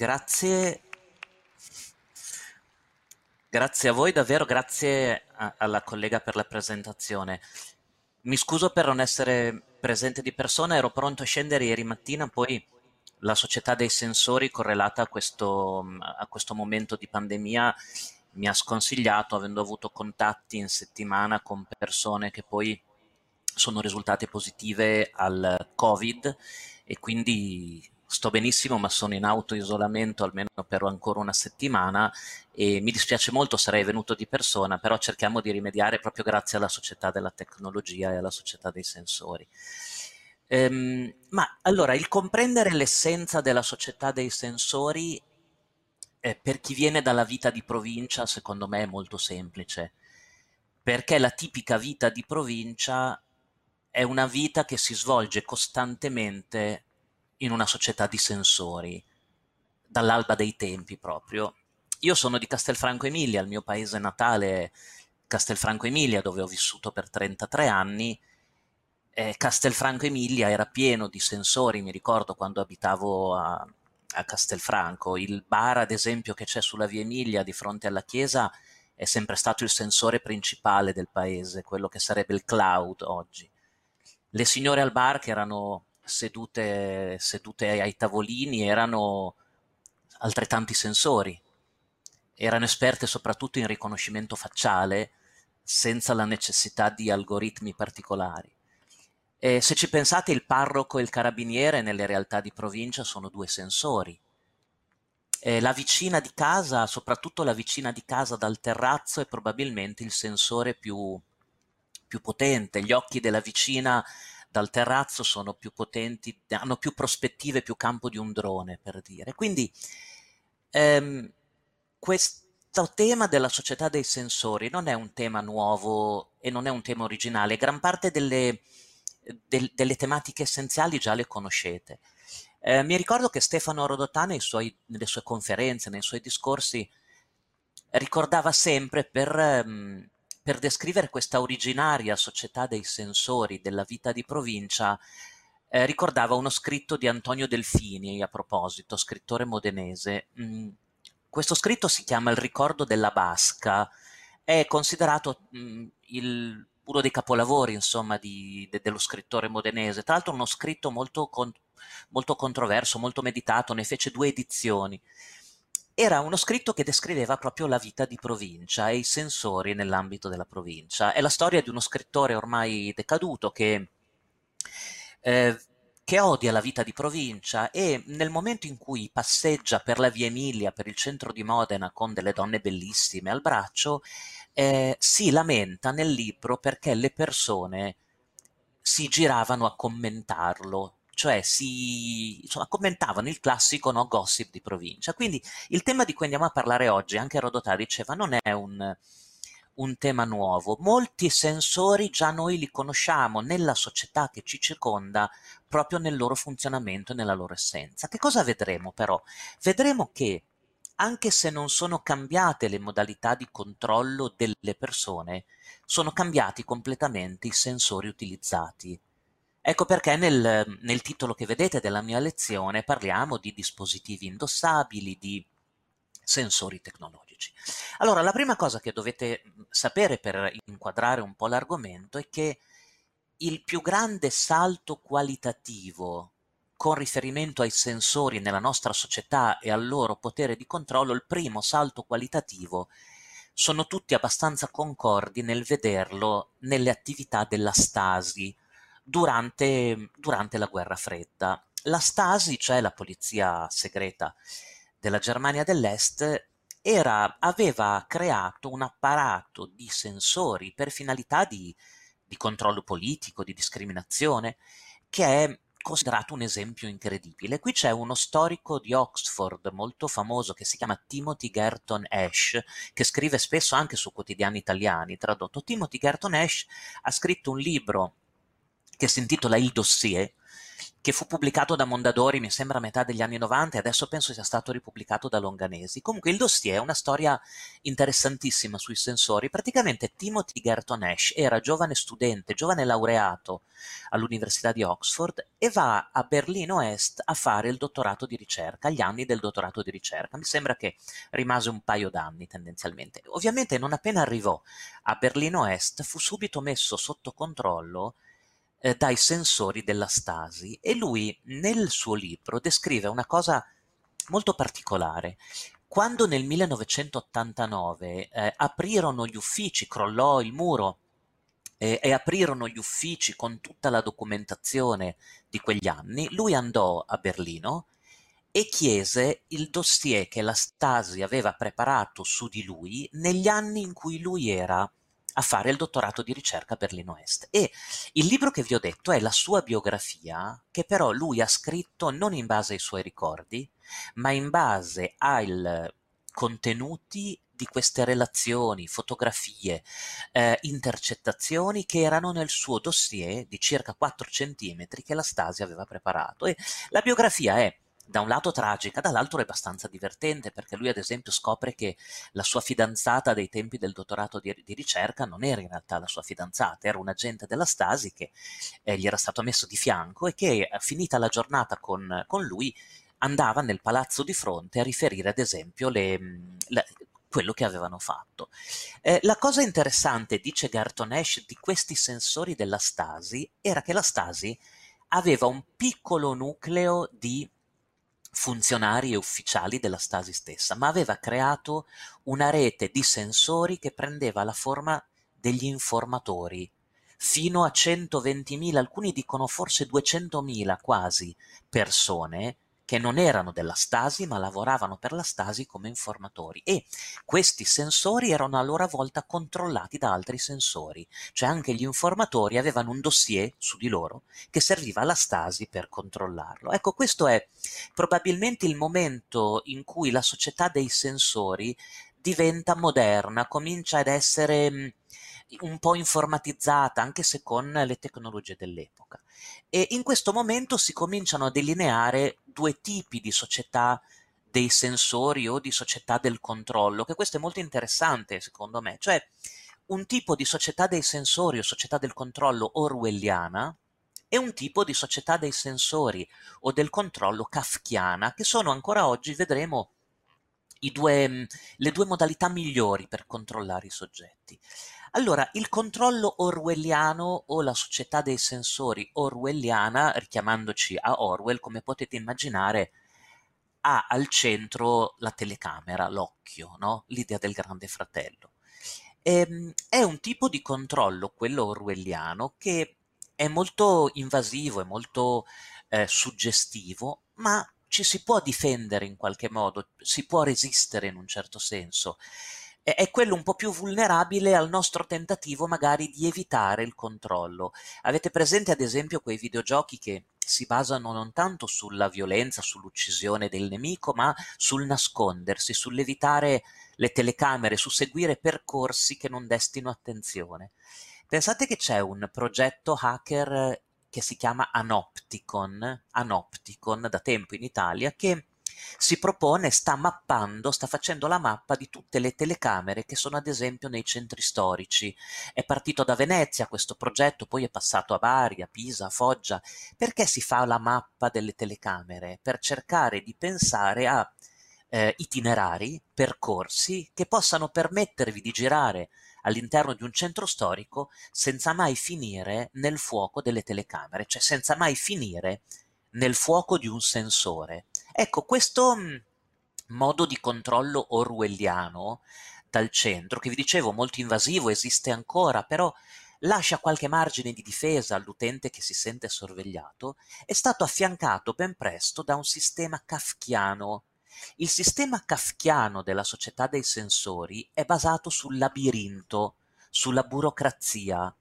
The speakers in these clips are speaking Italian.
Grazie. Grazie a voi davvero, grazie a- alla collega per la presentazione. Mi scuso per non essere presente di persona, ero pronto a scendere ieri mattina, poi la società dei sensori correlata a questo, a questo momento di pandemia mi ha sconsigliato, avendo avuto contatti in settimana con persone che poi sono risultate positive al Covid e quindi sto benissimo, ma sono in autoisolamento almeno per ancora una settimana e mi dispiace molto, sarei venuto di persona, però cerchiamo di rimediare proprio grazie alla società della tecnologia e alla società dei sensori. Ehm, ma allora, il comprendere l'essenza della società dei sensori eh, per chi viene dalla vita di provincia, secondo me è molto semplice, perché la tipica vita di provincia è una vita che si svolge costantemente in una società di sensori, dall'alba dei tempi proprio. Io sono di Castelfranco Emilia, il mio paese natale Castelfranco Emilia, dove ho vissuto per 33 anni. Eh, Castelfranco Emilia era pieno di sensori, mi ricordo quando abitavo a, a Castelfranco. Il bar, ad esempio, che c'è sulla via Emilia di fronte alla chiesa è sempre stato il sensore principale del paese, quello che sarebbe il cloud oggi. Le signore al bar che erano sedute, sedute ai tavolini erano altrettanti sensori, erano esperte soprattutto in riconoscimento facciale senza la necessità di algoritmi particolari. E se ci pensate, il parroco e il carabiniere nelle realtà di provincia sono due sensori. E la vicina di casa, soprattutto la vicina di casa dal terrazzo, è probabilmente il sensore più, più potente. Gli occhi della vicina dal terrazzo sono più potenti, hanno più prospettive, più campo di un drone, per dire. Quindi ehm, questo tema della società dei sensori non è un tema nuovo e non è un tema originale, gran parte delle del, delle tematiche essenziali già le conoscete. Eh, mi ricordo che Stefano Rodotà suoi, nelle sue conferenze, nei suoi discorsi, ricordava sempre per, um, per descrivere questa originaria società dei sensori della vita di provincia, eh, ricordava uno scritto di Antonio Delfini a proposito, scrittore modenese. Mm, questo scritto si chiama Il ricordo della Basca, è considerato mm, il uno dei capolavori, insomma, di, de, dello scrittore modenese. Tra l'altro uno scritto molto, con, molto controverso, molto meditato, ne fece due edizioni. Era uno scritto che descriveva proprio la vita di provincia e i sensori nell'ambito della provincia. È la storia di uno scrittore ormai decaduto che, eh, che odia la vita di provincia e nel momento in cui passeggia per la via Emilia, per il centro di Modena, con delle donne bellissime al braccio, eh, si lamenta nel libro perché le persone si giravano a commentarlo, cioè si insomma, commentavano il classico no, gossip di provincia. Quindi il tema di cui andiamo a parlare oggi, anche Rodotà diceva, non è un, un tema nuovo. Molti sensori già noi li conosciamo nella società che ci circonda, proprio nel loro funzionamento e nella loro essenza. Che cosa vedremo però? Vedremo che anche se non sono cambiate le modalità di controllo delle persone, sono cambiati completamente i sensori utilizzati. Ecco perché nel, nel, titolo che vedete della mia lezione parliamo di dispositivi indossabili, di sensori tecnologici. Allora, la prima cosa che dovete sapere per inquadrare un po' l'argomento è che il più grande salto qualitativo con riferimento ai sensori nella nostra società e al loro potere di controllo, il primo salto qualitativo sono tutti abbastanza concordi nel vederlo nelle attività della Stasi durante, durante la guerra fredda. La Stasi, cioè la polizia segreta della Germania dell'Est, era, aveva creato un apparato di sensori per finalità di, di controllo politico, di discriminazione, che è considerato un esempio incredibile. Qui c'è uno storico di Oxford molto famoso che si chiama Timothy Gerton Ash, che scrive spesso anche su quotidiani italiani, tradotto. Timothy Gerton Ash ha scritto un libro che si intitola Il dossier, che fu pubblicato da Mondadori, mi sembra a metà degli anni 90 e adesso penso sia stato ripubblicato da Longanesi. Comunque il dossier è una storia interessantissima sui sensori. Praticamente Timothy Gerton Ash era giovane studente, giovane laureato all'Università di Oxford e va a Berlino Est a fare il dottorato di ricerca, gli anni del dottorato di ricerca. Mi sembra che rimase un paio d'anni tendenzialmente. Ovviamente non appena arrivò a Berlino Est fu subito messo sotto controllo eh, dai sensori della Stasi e lui nel suo libro descrive una cosa molto particolare. Quando nel 1989 eh, aprirono gli uffici, crollò il muro eh, e aprirono gli uffici con tutta la documentazione di quegli anni, lui andò a Berlino e chiese il dossier che la Stasi aveva preparato su di lui negli anni in cui lui era a fare il dottorato di ricerca a Berlino Est. E il libro che vi ho detto è la sua biografia, che però lui ha scritto non in base ai suoi ricordi, ma in base ai contenuti di queste relazioni, fotografie, eh, intercettazioni che erano nel suo dossier di circa 4 centimetri che la Stasi aveva preparato. E la biografia è da un lato tragica, dall'altro è abbastanza divertente perché lui ad esempio scopre che la sua fidanzata dei tempi del dottorato di, di ricerca non era in realtà la sua fidanzata, era un agente della Stasi che eh, gli era stato messo di fianco e che eh, finita la giornata con, con, lui andava nel palazzo di fronte a riferire ad esempio le, le, quello che avevano fatto. Eh, la cosa interessante, dice Garton di questi sensori della Stasi era che la Stasi aveva un piccolo nucleo di funzionari e ufficiali della Stasi stessa, ma aveva creato una rete di sensori che prendeva la forma degli informatori, fino a 120.000, alcuni dicono forse 200.000 quasi persone che non erano della Stasi ma lavoravano per la Stasi come informatori e questi sensori erano a loro volta controllati da altri sensori, cioè anche gli informatori avevano un dossier su di loro che serviva alla Stasi per controllarlo. Ecco, questo è probabilmente il momento in cui la società dei sensori diventa moderna, comincia ad essere un po' informatizzata, anche se con le tecnologie dell'epoca. E in questo momento si cominciano a delineare due tipi di società dei sensori o di società del controllo, che questo è molto interessante secondo me, cioè un tipo di società dei sensori o società del controllo orwelliana e un tipo di società dei sensori o del controllo kafkiana, che sono ancora oggi, vedremo, due, le due modalità migliori per controllare i soggetti. Allora, il controllo orwelliano o la società dei sensori orwelliana, richiamandoci a Orwell, come potete immaginare, ha al centro la telecamera, l'occhio, no? l'idea del grande fratello. Ehm, è un tipo di controllo, quello orwelliano, che è molto invasivo, è molto eh, suggestivo, ma ci si può difendere in qualche modo, si può resistere in un certo senso è quello un po' più vulnerabile al nostro tentativo magari di evitare il controllo. Avete presente ad esempio quei videogiochi che si basano non tanto sulla violenza, sull'uccisione del nemico, ma sul nascondersi, sull'evitare le telecamere, su seguire percorsi che non destino attenzione. Pensate che c'è un progetto hacker che si chiama Anopticon, Anopticon da tempo in Italia, che si propone, sta mappando, sta facendo la mappa di tutte le telecamere che sono ad esempio nei centri storici. È partito da Venezia questo progetto, poi è passato a Bari, a Pisa, a Foggia. Perché si fa la mappa delle telecamere? Per cercare di pensare a eh, itinerari, percorsi che possano permettervi di girare all'interno di un centro storico senza mai finire nel fuoco delle telecamere, cioè senza mai finire nel fuoco di un sensore. Ecco, questo mm, modo di controllo orwelliano dal centro, che vi dicevo molto invasivo, esiste ancora, però lascia qualche margine di difesa all'utente che si sente sorvegliato, è stato affiancato ben presto da un sistema kafkiano. Il sistema kafkiano della società dei sensori è basato sul labirinto, sulla burocrazia,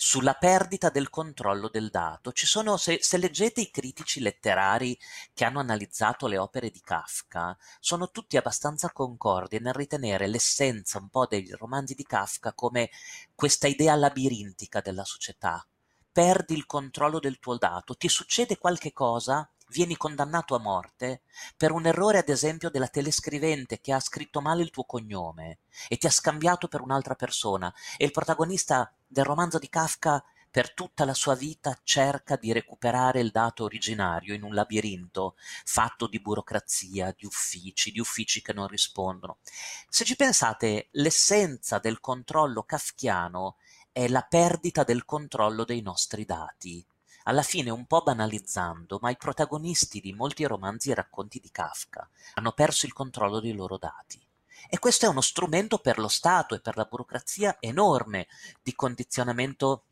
sulla perdita del controllo del dato. Ci sono, se, se, leggete i critici letterari che hanno analizzato le opere di Kafka, sono tutti abbastanza concordi nel ritenere l'essenza un po' dei romanzi di Kafka come questa idea labirintica della società. perdi il controllo del tuo dato, ti succede qualche cosa, vieni condannato a morte per un errore ad esempio della telescrivente che ha scritto male il tuo cognome e ti ha scambiato per un'altra persona e il protagonista del romanzo di Kafka per tutta la sua vita cerca di recuperare il dato originario in un labirinto fatto di burocrazia, di uffici, di uffici che non rispondono. Se ci pensate, l'essenza del controllo kafkiano è la perdita del controllo dei nostri dati. Alla fine, un po' banalizzando, ma i protagonisti di molti romanzi e racconti di Kafka hanno perso il controllo dei loro dati. E questo è uno strumento per lo Stato e per la burocrazia enorme di condizionamento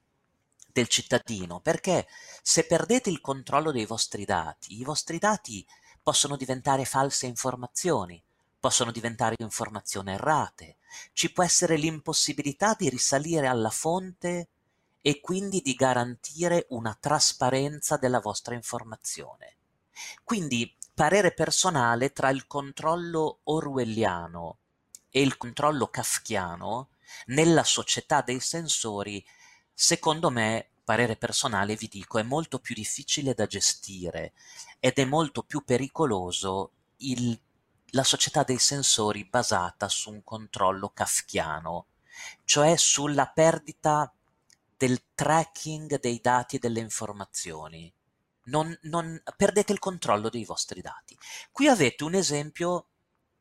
del cittadino, perché se perdete il controllo dei vostri dati, i vostri dati possono diventare false informazioni, possono diventare informazioni errate, ci può essere l'impossibilità di risalire alla fonte e quindi di garantire una trasparenza della vostra informazione. Quindi parere personale tra il controllo orwelliano e il controllo kafkiano nella società dei sensori, secondo me, parere personale vi dico, è molto più difficile da gestire ed è molto più pericoloso il, la società dei sensori basata su un controllo kafkiano, cioè sulla perdita del tracking dei dati e delle informazioni. Non, non, perdete il controllo dei vostri dati. Qui avete un esempio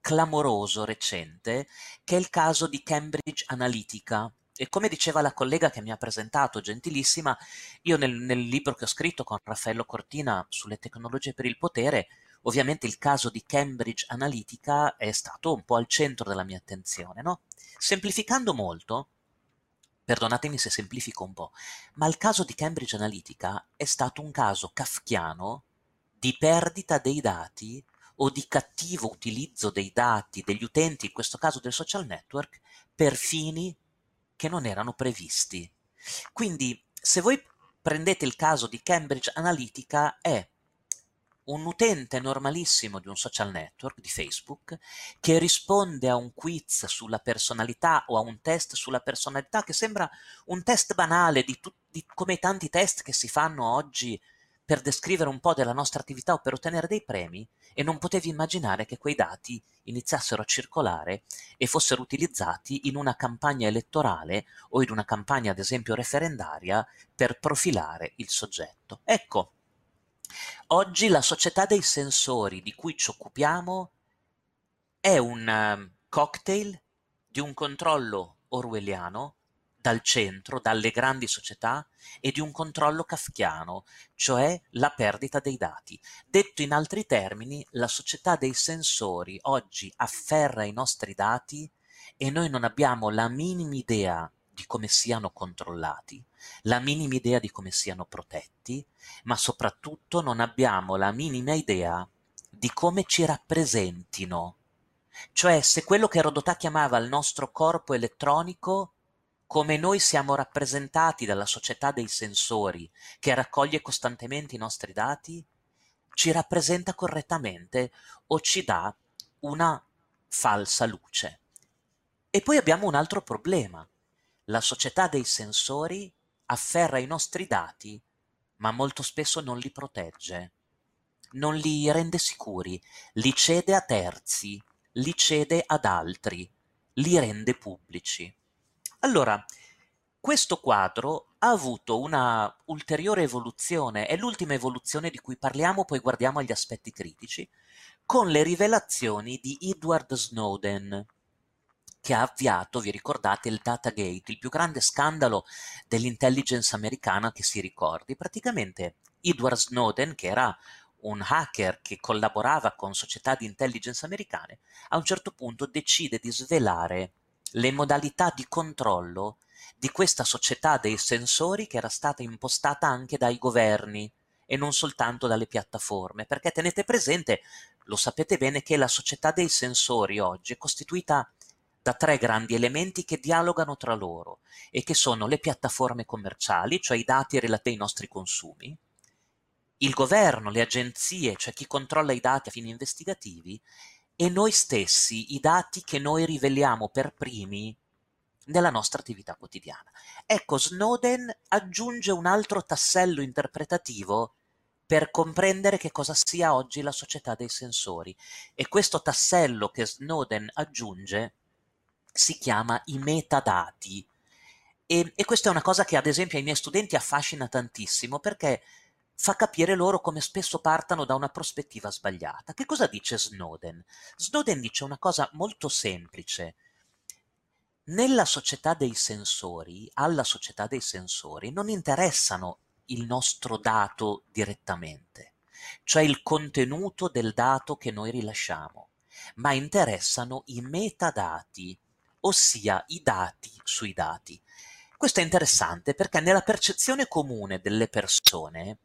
clamoroso recente che è il caso di Cambridge Analytica. E come diceva la collega che mi ha presentato, gentilissima, io nel, nel libro che ho scritto con Raffaello Cortina sulle tecnologie per il potere, ovviamente il caso di Cambridge Analytica è stato un po' al centro della mia attenzione. No? Semplificando molto, Perdonatemi se semplifico un po', ma il caso di Cambridge Analytica è stato un caso kafkiano di perdita dei dati o di cattivo utilizzo dei dati degli utenti, in questo caso del social network, per fini che non erano previsti. Quindi, se voi prendete il caso di Cambridge Analytica, è un utente normalissimo di un social network, di Facebook, che risponde a un quiz sulla personalità o a un test sulla personalità che sembra un test banale di, tu- di come tanti test che si fanno oggi per descrivere un po' della nostra attività o per ottenere dei premi e non potevi immaginare che quei dati iniziassero a circolare e fossero utilizzati in una campagna elettorale o in una campagna ad esempio referendaria per profilare il soggetto. Ecco, Oggi la società dei sensori di cui ci occupiamo è un um, cocktail di un controllo orwelliano dal centro, dalle grandi società, e di un controllo kafkiano, cioè la perdita dei dati. Detto in altri termini, la società dei sensori oggi afferra i nostri dati e noi non abbiamo la minima idea di come siano controllati, la minima idea di come siano protetti, ma soprattutto non abbiamo la minima idea di come ci rappresentino. Cioè, se quello che Rodotà chiamava il nostro corpo elettronico, come noi siamo rappresentati dalla società dei sensori che raccoglie costantemente i nostri dati, ci rappresenta correttamente o ci dà una falsa luce. E poi abbiamo un altro problema la società dei sensori afferra i nostri dati, ma molto spesso non li protegge, non li rende sicuri, li cede a terzi, li cede ad altri, li rende pubblici. Allora, questo quadro ha avuto una ulteriore evoluzione, è l'ultima evoluzione di cui parliamo, poi guardiamo agli aspetti critici, con le rivelazioni di Edward Snowden, che ha avviato, vi ricordate, il Datagate, il più grande scandalo dell'intelligence americana che si ricordi. Praticamente Edward Snowden, che era un hacker che collaborava con società di intelligence americane, a un certo punto decide di svelare le modalità di controllo di questa società dei sensori che era stata impostata anche dai governi e non soltanto dalle piattaforme, perché tenete presente, lo sapete bene, che la società dei sensori oggi è costituita da tre grandi elementi che dialogano tra loro e che sono le piattaforme commerciali, cioè i dati relativi ai nostri consumi, il governo, le agenzie, cioè chi controlla i dati a fini investigativi, e noi stessi, i dati che noi riveliamo per primi nella nostra attività quotidiana. Ecco, Snowden aggiunge un altro tassello interpretativo per comprendere che cosa sia oggi la società dei sensori e questo tassello che Snowden aggiunge si chiama i metadati e, e questa è una cosa che ad esempio ai miei studenti affascina tantissimo perché fa capire loro come spesso partano da una prospettiva sbagliata. Che cosa dice Snowden? Snowden dice una cosa molto semplice. Nella società dei sensori, alla società dei sensori, non interessano il nostro dato direttamente, cioè il contenuto del dato che noi rilasciamo, ma interessano i metadati, ossia i dati sui dati. Questo è interessante perché nella percezione comune delle persone,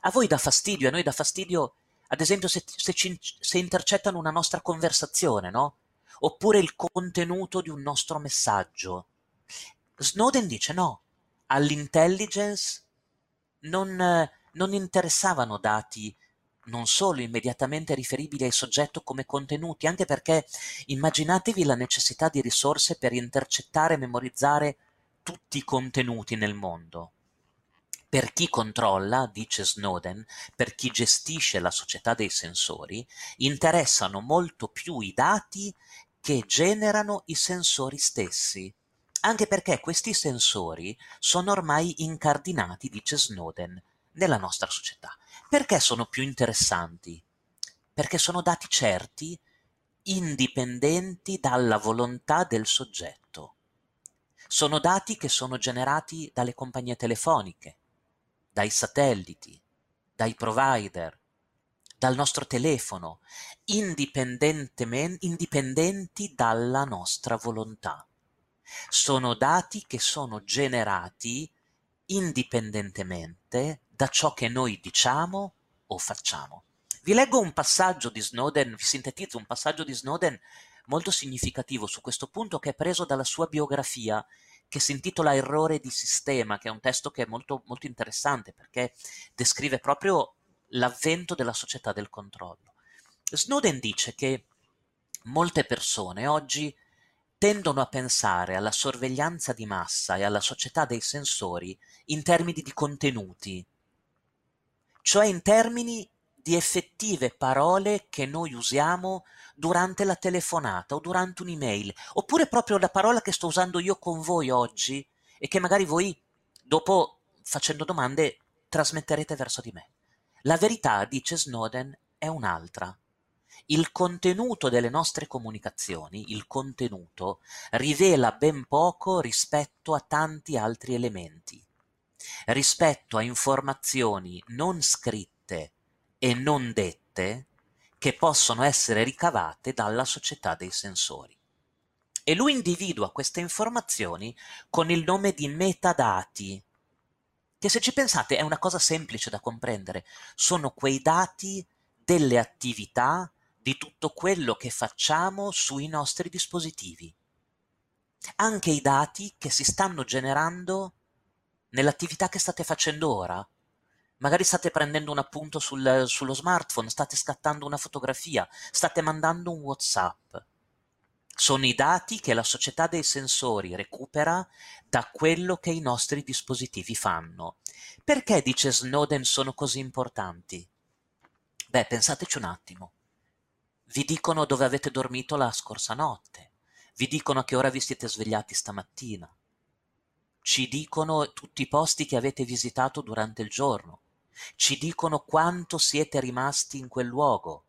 a voi dà fastidio, a noi dà fastidio, ad esempio, se, se, ci, se intercettano una nostra conversazione, no? Oppure il contenuto di un nostro messaggio. Snowden dice no, all'intelligence non, non interessavano dati non solo immediatamente riferibili ai soggetti come contenuti, anche perché immaginatevi la necessità di risorse per intercettare e memorizzare tutti i contenuti nel mondo. Per chi controlla, dice Snowden, per chi gestisce la società dei sensori, interessano molto più i dati che generano i sensori stessi anche perché questi sensori sono ormai incardinati, dice Snowden, nella nostra società. Perché sono più interessanti? Perché sono dati certi, indipendenti dalla volontà del soggetto. Sono dati che sono generati dalle compagnie telefoniche, dai satelliti, dai provider, dal nostro telefono, indipendenti dalla nostra volontà sono dati che sono generati indipendentemente da ciò che noi diciamo o facciamo. Vi leggo un passaggio di Snowden, vi sintetizzo un passaggio di Snowden molto significativo su questo punto che è preso dalla sua biografia che si intitola Errore di sistema, che è un testo che è molto, molto interessante perché descrive proprio l'avvento della società del controllo. Snowden dice che molte persone oggi tendono a pensare alla sorveglianza di massa e alla società dei sensori in termini di contenuti, cioè in termini di effettive parole che noi usiamo durante la telefonata o durante un'email, oppure proprio la parola che sto usando io con voi oggi e che magari voi dopo facendo domande trasmetterete verso di me. La verità, dice Snowden, è un'altra il contenuto delle nostre comunicazioni, il contenuto, rivela ben poco rispetto a tanti altri elementi, rispetto a informazioni non scritte e non dette che possono essere ricavate dalla società dei sensori. E lui individua queste informazioni con il nome di metadati, che se ci pensate è una cosa semplice da comprendere, sono quei dati delle attività di tutto quello che facciamo sui nostri dispositivi. Anche i dati che si stanno generando nell'attività che state facendo ora. Magari state prendendo un appunto sul, sullo smartphone, state scattando una fotografia, state mandando un WhatsApp. Sono i dati che la società dei sensori recupera da quello che i nostri dispositivi fanno. Perché, dice Snowden, sono così importanti? Beh, pensateci un attimo. Vi dicono dove avete dormito la scorsa notte. Vi dicono a che ora vi siete svegliati stamattina. Ci dicono tutti i posti che avete visitato durante il giorno. Ci dicono quanto siete rimasti in quel luogo.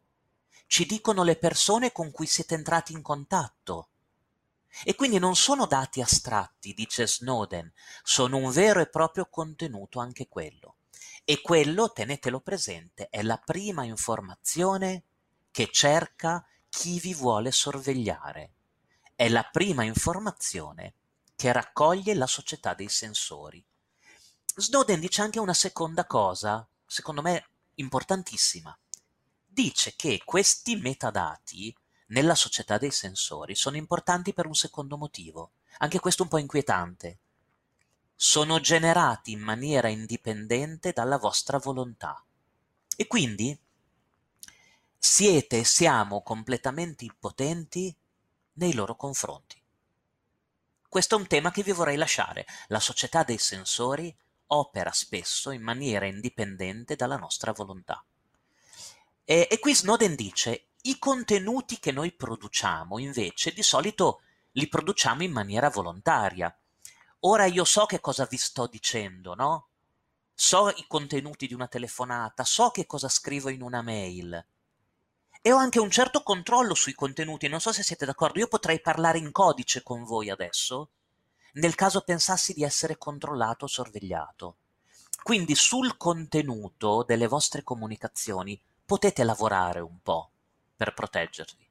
Ci dicono le persone con cui siete entrati in contatto. E quindi non sono dati astratti, dice Snowden, sono un vero e proprio contenuto anche quello. E quello, tenetelo presente, è la prima informazione che cerca chi vi vuole sorvegliare. È la prima informazione che raccoglie la società dei sensori. Snowden dice anche una seconda cosa, secondo me importantissima. Dice che questi metadati nella società dei sensori sono importanti per un secondo motivo, anche questo un po' inquietante. Sono generati in maniera indipendente dalla vostra volontà. E quindi siete siamo completamente impotenti nei loro confronti. Questo è un tema che vi vorrei lasciare. La società dei sensori opera spesso in maniera indipendente dalla nostra volontà. E, e qui Snowden dice, i contenuti che noi produciamo invece di solito li produciamo in maniera volontaria. Ora io so che cosa vi sto dicendo, no? So i contenuti di una telefonata, so che cosa scrivo in una mail e ho anche un certo controllo sui contenuti. Non so se siete d'accordo, io potrei parlare in codice con voi adesso, nel caso pensassi di essere controllato o sorvegliato. Quindi sul contenuto delle vostre comunicazioni potete lavorare un po' per proteggervi.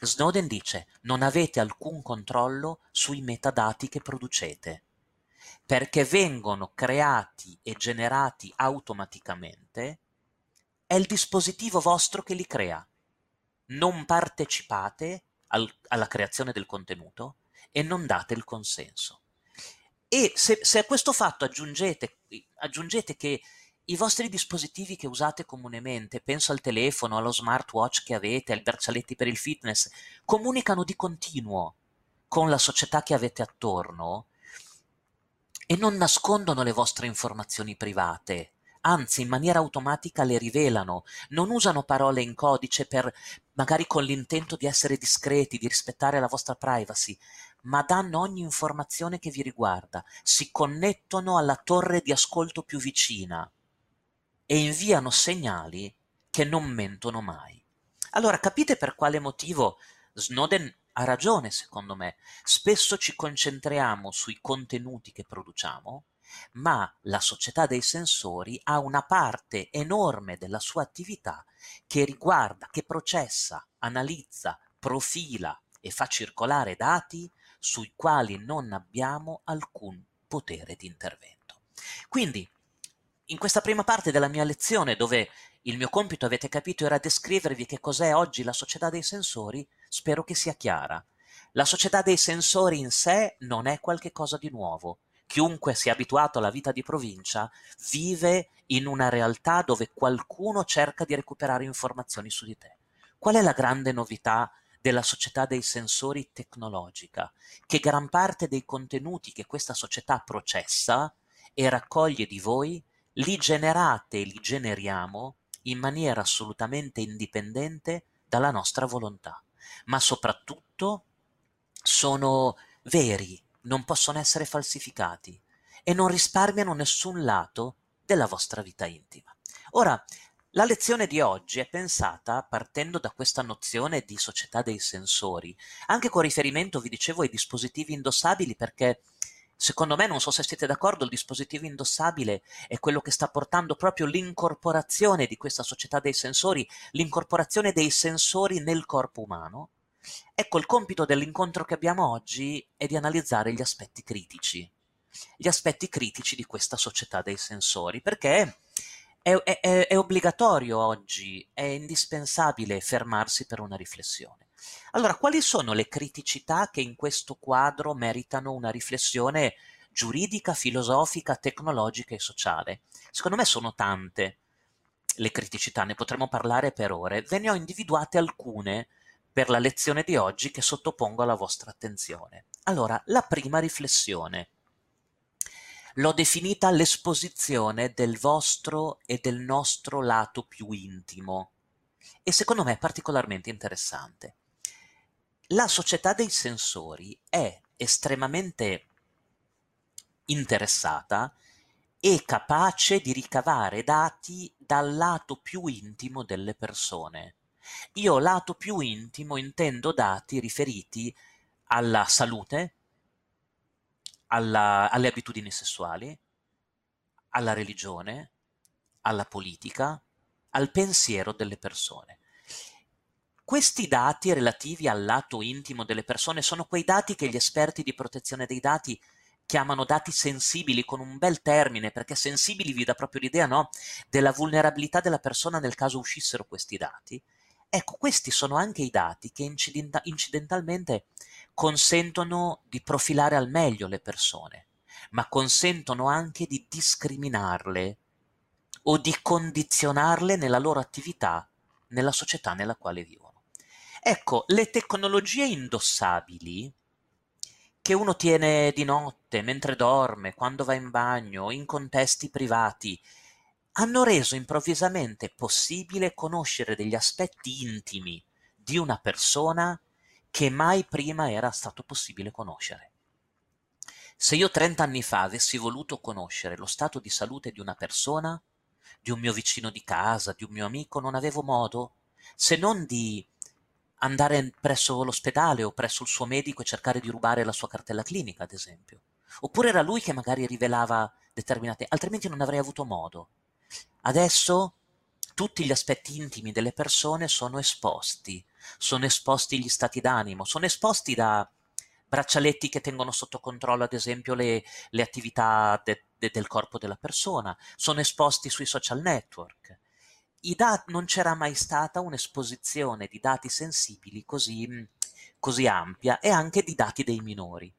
Snowden dice non avete alcun controllo sui metadati che producete, perché vengono creati e generati automaticamente è il dispositivo vostro che li crea. Non partecipate al, alla creazione del contenuto e non date il consenso. E se, se a questo fatto aggiungete, aggiungete che i vostri dispositivi che usate comunemente, penso al telefono, allo smartwatch che avete, ai braccialetti per il fitness, comunicano di continuo con la società che avete attorno e non nascondono le vostre informazioni private, anzi in maniera automatica le rivelano, non usano parole in codice per magari con l'intento di essere discreti, di rispettare la vostra privacy, ma danno ogni informazione che vi riguarda, si connettono alla torre di ascolto più vicina e inviano segnali che non mentono mai. Allora capite per quale motivo Snowden ha ragione, secondo me. Spesso ci concentriamo sui contenuti che produciamo, ma la società dei sensori ha una parte enorme della sua attività che riguarda, che processa, analizza, profila e fa circolare dati sui quali non abbiamo alcun potere di intervento. Quindi, in questa prima parte della mia lezione, dove il mio compito, avete capito, era descrivervi che cos'è oggi la società dei sensori, spero che sia chiara. La società dei sensori in sé non è qualcosa di nuovo, chiunque sia abituato alla vita di provincia vive in una realtà dove qualcuno cerca di recuperare informazioni su di te. Qual è la grande novità della società dei sensori tecnologica? Che gran parte dei contenuti che questa società processa e raccoglie di voi li generate e li generiamo in maniera assolutamente indipendente dalla nostra volontà, ma soprattutto sono veri, non possono essere falsificati e non risparmiano nessun lato della vostra vita intima. Ora, la lezione di oggi è pensata partendo da questa nozione di società dei sensori, anche con riferimento, vi dicevo, ai dispositivi indossabili, perché secondo me, non so se siete d'accordo, il dispositivo indossabile è quello che sta portando proprio l'incorporazione di questa società dei sensori, l'incorporazione dei sensori nel corpo umano, Ecco, il compito dell'incontro che abbiamo oggi è di analizzare gli aspetti critici, gli aspetti critici di questa società dei sensori, perché è, è, è obbligatorio oggi, è indispensabile fermarsi per una riflessione. Allora, quali sono le criticità che in questo quadro meritano una riflessione giuridica, filosofica, tecnologica e sociale? Secondo me sono tante le criticità, ne potremmo parlare per ore. Ve ne ho individuate alcune per la lezione di oggi che sottopongo alla vostra attenzione. Allora, la prima riflessione. L'ho definita l'esposizione del vostro e del nostro lato più intimo e secondo me è particolarmente interessante. La società dei sensori è estremamente interessata e capace di ricavare dati dal lato più intimo delle persone. Io lato più intimo intendo dati riferiti alla salute, alla, alle abitudini sessuali, alla religione, alla politica, al pensiero delle persone. Questi dati relativi al lato intimo delle persone sono quei dati che gli esperti di protezione dei dati chiamano dati sensibili con un bel termine, perché sensibili vi dà proprio l'idea no, della vulnerabilità della persona nel caso uscissero questi dati. Ecco, questi sono anche i dati che incidenta- incidentalmente consentono di profilare al meglio le persone, ma consentono anche di discriminarle o di condizionarle nella loro attività nella società nella quale vivono. Ecco, le tecnologie indossabili che uno tiene di notte, mentre dorme, quando va in bagno, in contesti privati, hanno reso improvvisamente possibile conoscere degli aspetti intimi di una persona che mai prima era stato possibile conoscere. Se io 30 anni fa avessi voluto conoscere lo stato di salute di una persona, di un mio vicino di casa, di un mio amico, non avevo modo se non di andare presso l'ospedale o presso il suo medico e cercare di rubare la sua cartella clinica, ad esempio. Oppure era lui che magari rivelava determinate, altrimenti non avrei avuto modo. Adesso tutti gli aspetti intimi delle persone sono esposti, sono esposti gli stati d'animo, sono esposti da braccialetti che tengono sotto controllo, ad esempio, le, le attività de, de, del corpo della persona, sono esposti sui social network dat- non c'era mai stata un'esposizione di dati sensibili così, così ampia e anche di dati dei minori.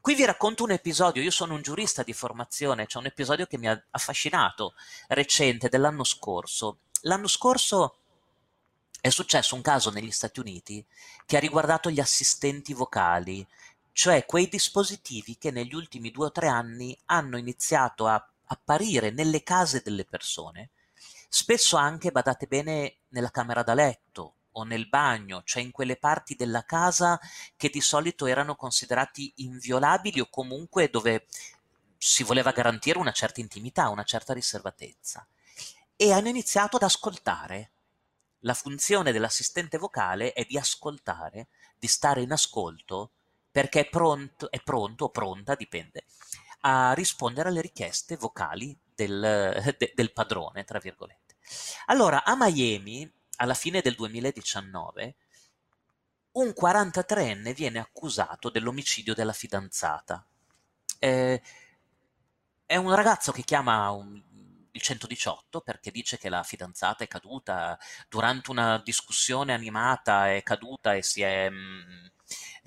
Qui vi racconto un episodio, io sono un giurista di formazione, c'è un episodio che mi ha affascinato, recente, dell'anno scorso. L'anno scorso è successo un caso negli Stati Uniti che ha riguardato gli assistenti vocali, cioè quei dispositivi che negli ultimi due o tre anni hanno iniziato a apparire nelle case delle persone Spesso anche, badate bene, nella camera da letto o nel bagno, cioè in quelle parti della casa che di solito erano considerati inviolabili o comunque dove si voleva garantire una certa intimità, una certa riservatezza. E hanno iniziato ad ascoltare. La funzione dell'assistente vocale è di ascoltare, di stare in ascolto, perché è pronto, è pronto o pronta, dipende, a rispondere alle richieste vocali del, de, del padrone, tra virgolette. Allora, a Miami, alla fine del 2019, un 43enne viene accusato dell'omicidio della fidanzata. Eh, è un ragazzo che chiama un, il 118 perché dice che la fidanzata è caduta durante una discussione animata, è caduta e si è, mh, mm,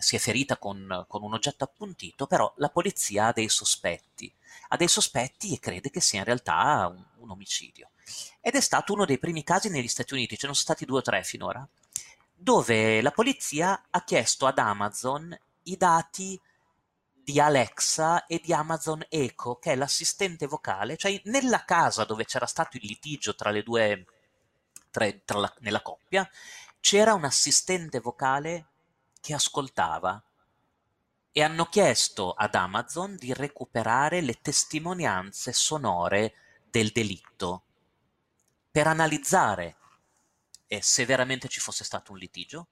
si è ferita con, con, un oggetto appuntito, però la polizia ha dei sospetti ha dei sospetti e crede che sia in realtà un, un omicidio. Ed è stato uno dei primi casi negli Stati Uniti, ce ne sono stati due o tre finora, dove la polizia ha chiesto ad Amazon i dati di Alexa e di Amazon Echo, che è l'assistente vocale, cioè nella casa dove c'era stato il litigio tra le due, tra, tra la, nella coppia, c'era un assistente vocale che ascoltava e hanno chiesto ad Amazon di recuperare le testimonianze sonore del delitto per analizzare se veramente ci fosse stato un litigio,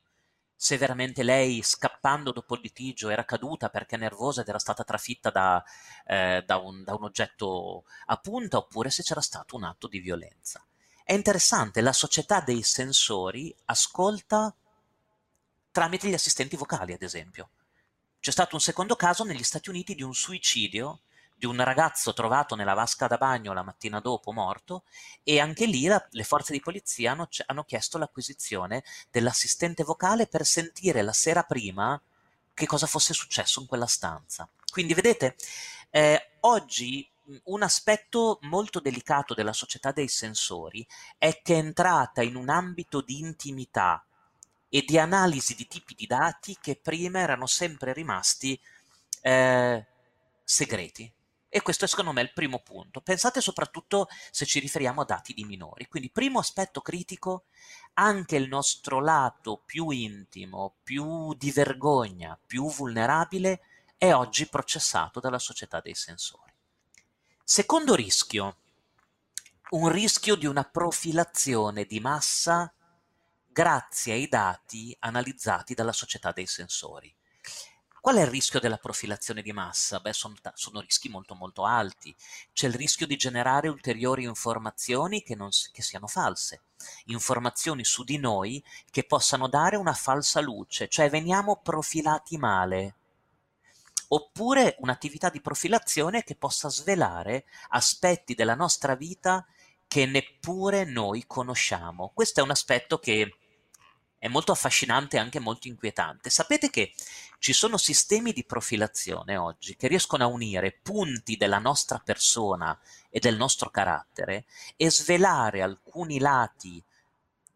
se veramente lei scappando dopo il litigio era caduta perché nervosa ed era stata trafitta da, eh, da, un, da un oggetto a punta oppure se c'era stato un atto di violenza. È interessante, la società dei sensori ascolta tramite gli assistenti vocali, ad esempio. C'è stato un secondo caso negli Stati Uniti di un suicidio di un ragazzo trovato nella vasca da bagno la mattina dopo morto e anche lì la, le forze di polizia hanno, hanno chiesto l'acquisizione dell'assistente vocale per sentire la sera prima che cosa fosse successo in quella stanza. Quindi vedete, eh, oggi un aspetto molto delicato della società dei sensori è che è entrata in un ambito di intimità e di analisi di tipi di dati che prima erano sempre rimasti eh, segreti. E questo è secondo me il primo punto. Pensate soprattutto se ci riferiamo a dati di minori. Quindi primo aspetto critico, anche il nostro lato più intimo, più di vergogna, più vulnerabile, è oggi processato dalla società dei sensori. Secondo rischio, un rischio di una profilazione di massa grazie ai dati analizzati dalla società dei sensori. Qual è il rischio della profilazione di massa? Beh, sono, sono rischi molto molto alti. C'è il rischio di generare ulteriori informazioni che, non, che siano false, informazioni su di noi che possano dare una falsa luce, cioè veniamo profilati male oppure un'attività di profilazione che possa svelare aspetti della nostra vita che neppure noi conosciamo. Questo è un aspetto che è molto affascinante e anche molto inquietante. Sapete che ci sono sistemi di profilazione oggi che riescono a unire punti della nostra persona e del nostro carattere e svelare alcuni lati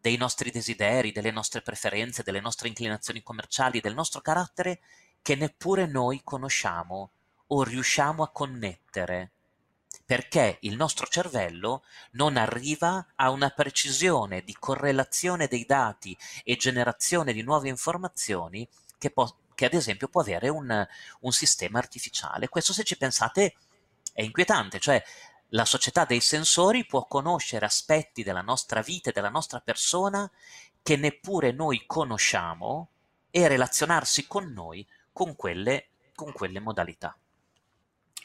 dei nostri desideri, delle nostre preferenze, delle nostre inclinazioni commerciali, del nostro carattere che neppure noi conosciamo o riusciamo a connettere, perché il nostro cervello non arriva a una precisione di correlazione dei dati e generazione di nuove informazioni che, po- che ad esempio può avere un, un sistema artificiale. Questo se ci pensate è inquietante, cioè la società dei sensori può conoscere aspetti della nostra vita e della nostra persona che neppure noi conosciamo e relazionarsi con noi con quelle, con quelle modalità.